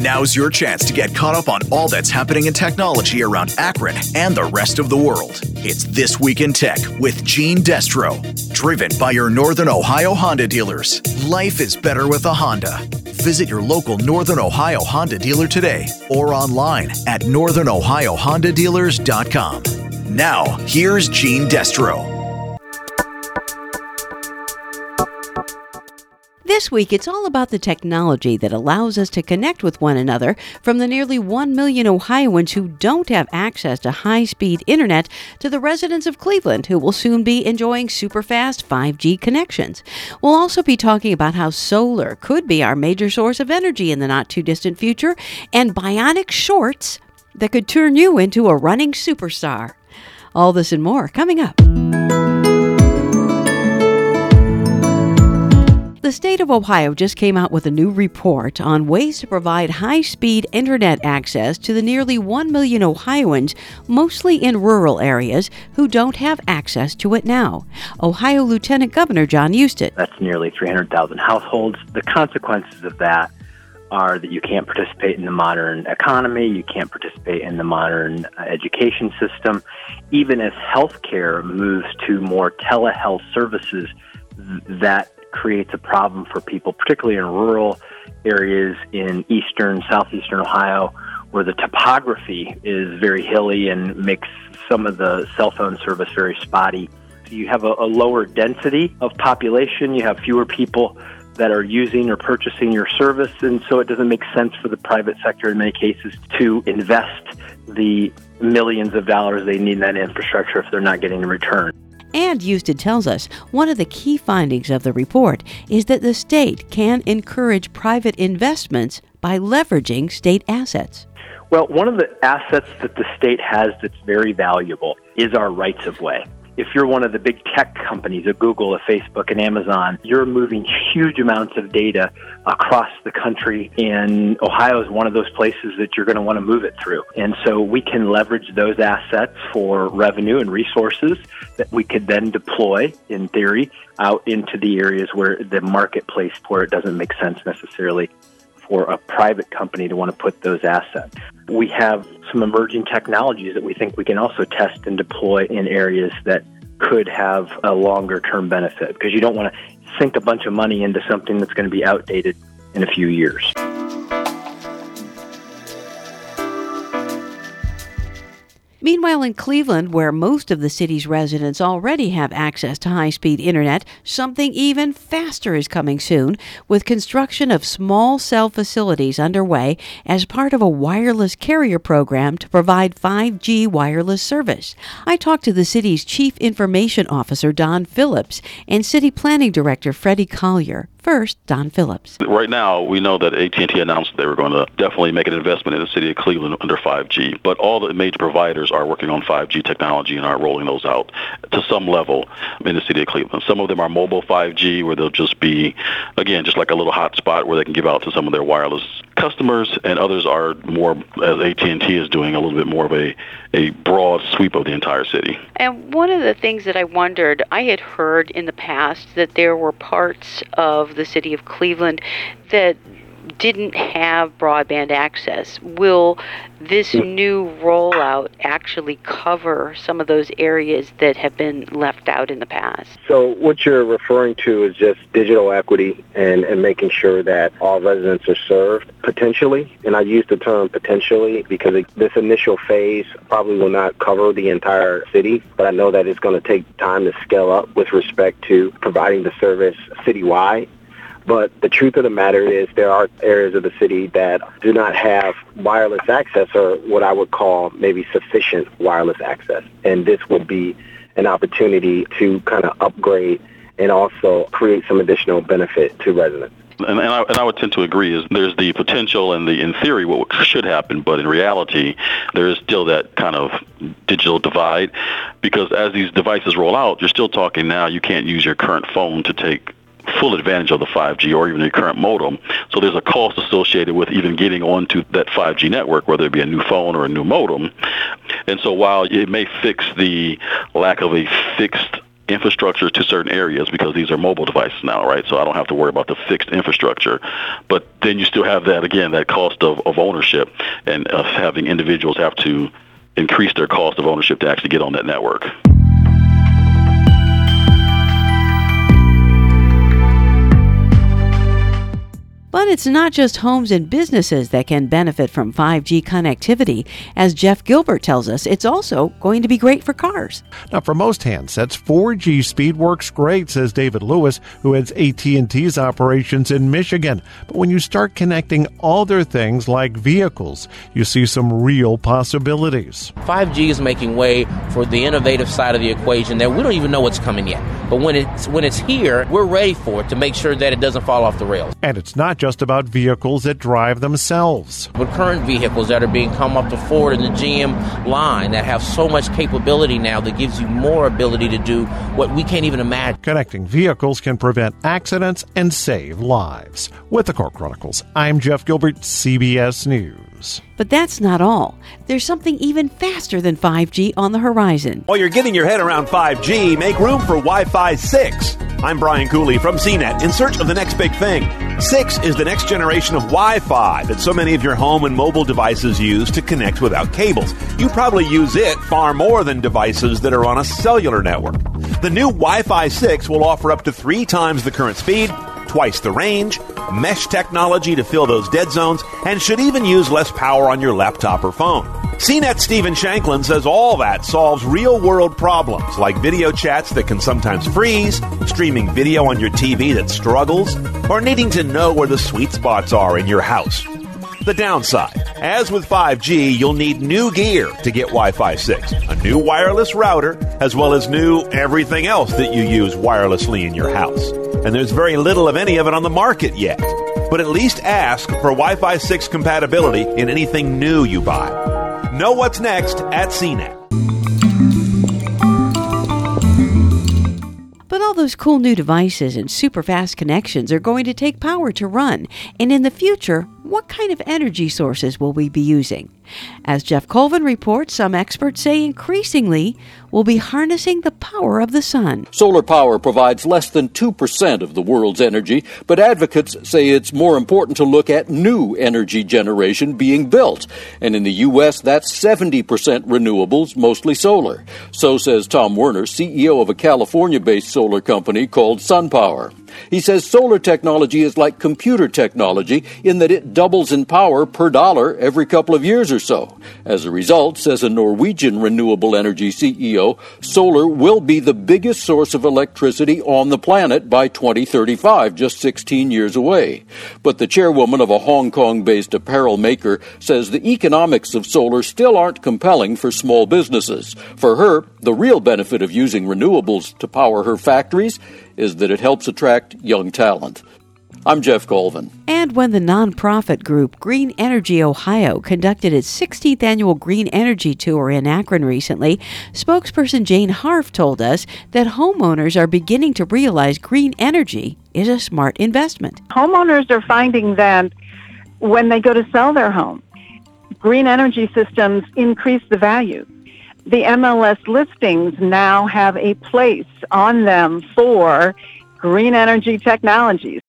Now's your chance to get caught up on all that's happening in technology around Akron and the rest of the world. It's This Week in Tech with Gene Destro. Driven by your Northern Ohio Honda dealers. Life is better with a Honda. Visit your local Northern Ohio Honda dealer today or online at northernohiohondadealers.com. Now, here's Gene Destro. This week, it's all about the technology that allows us to connect with one another from the nearly 1 million Ohioans who don't have access to high speed internet to the residents of Cleveland who will soon be enjoying super fast 5G connections. We'll also be talking about how solar could be our major source of energy in the not too distant future and bionic shorts that could turn you into a running superstar. All this and more coming up. The state of Ohio just came out with a new report on ways to provide high speed internet access to the nearly 1 million Ohioans, mostly in rural areas, who don't have access to it now. Ohio Lieutenant Governor Jon Husted. That's nearly 300,000 households. The consequences of that are that you can't participate in the modern economy, you can't participate in the modern uh, education system. Even as healthcare moves to more telehealth services, that creates a problem for people, particularly in rural areas in eastern, southeastern Ohio, where the topography is very hilly and makes some of the cell phone service very spotty. So you have a, a lower density of population, you have fewer people that are using or purchasing your service, and so it doesn't make sense for the private sector in many cases to invest the millions of dollars they need in that infrastructure if they're not getting a return. And Husted tells us one of the key findings of the report is that the state can encourage private investments by leveraging state assets. Well, one of the assets that the state has that's very valuable is our rights of way if you're one of the big tech companies, a Google, a Facebook, an Amazon, you're moving huge amounts of data across the country, and Ohio is one of those places that you're going to want to move it through. And so we can leverage those assets for revenue and resources that we could then deploy, in theory, out into the areas where the marketplace for it doesn't make sense necessarily for a private company to want to put those assets. We have some emerging technologies that we think we can also test and deploy in areas that could have a longer term benefit because you don't want to sink a bunch of money into something that's going to be outdated in a few years. Meanwhile, in Cleveland, where most of the city's residents already have access to high speed internet, something even faster is coming soon, with construction of small cell facilities underway as part of a wireless carrier program to provide 5G wireless service. I talked to the city's Chief Information Officer, Don Phillips, and City Planning Director, Freddie Collier. First, Don Phillips. Right now, we know that AT&T announced they were going to definitely make an investment in the city of Cleveland under 5G, but all the major providers are working on 5G technology and are rolling those out to some level in the city of Cleveland. Some of them are mobile 5G, where they'll just be, again, just like a little hotspot where they can give out to some of their wireless customers, and others are more, as AT&T is doing, a little bit more of a, a broad sweep of the entire city. And one of the things that I wondered, I had heard in the past that there were parts of the city of Cleveland that didn't have broadband access. Will this new rollout actually cover some of those areas that have been left out in the past? So, what you're referring to is just digital equity and, and making sure that all residents are served potentially. And I use the term potentially because it, this initial phase probably will not cover the entire city, but I know that it's going to take time to scale up with respect to providing the service citywide but the truth of the matter is there are areas of the city that do not have wireless access or what I would call maybe sufficient wireless access. And this would be an opportunity to kind of upgrade and also create some additional benefit to residents. And, and, I, and I would tend to agree is there's the potential and the in theory what should happen, but in reality there is still that kind of digital divide because as these devices roll out, you're still talking now you can't use your current phone to take full advantage of the 5G or even the current modem. So there's a cost associated with even getting onto that 5G network, whether it be a new phone or a new modem. And so while it may fix the lack of a fixed infrastructure to certain areas because these are mobile devices now, right? So I don't have to worry about the fixed infrastructure. But then you still have that again, that cost of, of ownership and of having individuals have to increase their cost of ownership to actually get on that network. But it's not just homes and businesses that can benefit from 5G connectivity. As Jeff Gilbert tells us, it's also going to be great for cars. Now, for most handsets, 4G speed works great, says David Lewis, who heads AT&T's operations in Michigan. But when you start connecting other things like vehicles, you see some real possibilities. 5G is making way for the innovative side of the equation that we don't even know what's coming yet. But when it's when it's here, we're ready for it to make sure that it doesn't fall off the rails. And it's not just about vehicles that drive themselves. With current vehicles that are being come up to Ford and the GM line that have so much capability now that gives you more ability to do what we can't even imagine. Connecting vehicles can prevent accidents and save lives. With the Car Chronicles, I'm Jeff Gilbert, CBS News. But that's not all. There's something even faster than 5G on the horizon. While you're getting your head around 5G, make room for Wi Fi 6. I'm Brian Cooley from CNET in search of the next big thing. 6 is the next generation of Wi Fi that so many of your home and mobile devices use to connect without cables. You probably use it far more than devices that are on a cellular network. The new Wi Fi 6 will offer up to three times the current speed twice the range, mesh technology to fill those dead zones, and should even use less power on your laptop or phone. CNET Stephen Shankland says all that solves real world problems like video chats that can sometimes freeze, streaming video on your TV that struggles, or needing to know where the sweet spots are in your house. The downside, as with 5G, you'll need new gear to get Wi Fi 6, a new wireless router, as well as new everything else that you use wirelessly in your house. And there's very little of any of it on the market yet. But at least ask for Wi Fi 6 compatibility in anything new you buy. Know what's next at CNET. But all those cool new devices and super fast connections are going to take power to run. And in the future, what kind of energy sources will we be using? As Geoff Colvin reports, some experts say increasingly we'll be harnessing the power of the sun. Solar power provides less than 2% of the world's energy, but advocates say it's more important to look at new energy generation being built. And in the U.S., that's 70% renewables, mostly solar. So says Tom Werner, CEO of a California based solar company called SunPower. He says solar technology is like computer technology in that it doubles in power per dollar every couple of years or so. As a result, says a Norwegian renewable energy CEO, solar will be the biggest source of electricity on the planet by 2035, just 16 years away. But the chairwoman of a Hong Kong based apparel maker says the economics of solar still aren't compelling for small businesses. For her, the real benefit of using renewables to power her factories is that it helps attract young talent. I'm Geoff Colvin. And when the nonprofit group Green Energy Ohio conducted its 16th annual Green Energy Tour in Akron recently, spokesperson Jane Harf told us that homeowners are beginning to realize green energy is a smart investment. Homeowners are finding that when they go to sell their home, green energy systems increase the value the MLS listings now have a place on them for green energy technologies.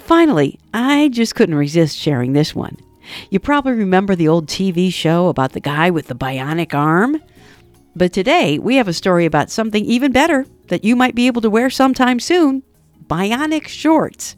Finally, I just couldn't resist sharing this one. You probably remember the old TV show about the guy with the bionic arm. But today, we have a story about something even better that you might be able to wear sometime soon bionic shorts.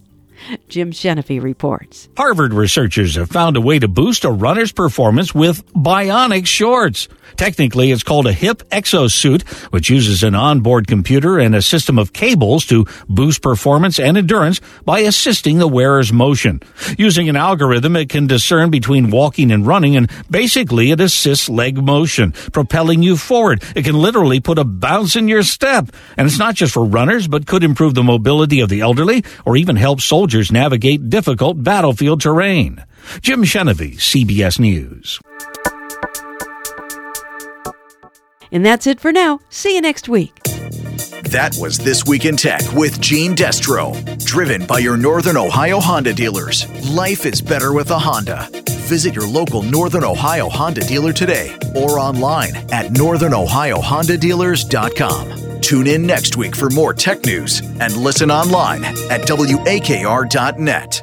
Jim Chenevey reports. Harvard researchers have found a way to boost a runner's performance with bionic shorts. Technically, it's called a hip exosuit, which uses an onboard computer and a system of cables to boost performance and endurance by assisting the wearer's motion. Using an algorithm, it can discern between walking and running, and basically it assists leg motion, propelling you forward. It can literally put a bounce in your step. And it's not just for runners, but could improve the mobility of the elderly or even help soldiers navigate difficult battlefield terrain. Jim Chenevey, CBS News. And that's it for now. See you next week. That was This Week in Tech with Gene Destro. Driven by your Northern Ohio Honda dealers. Life is better with a Honda. Visit your local Northern Ohio Honda dealer today or online at northernohiohondadealers.com. Tune in next week for more tech news and listen online at wakr.net.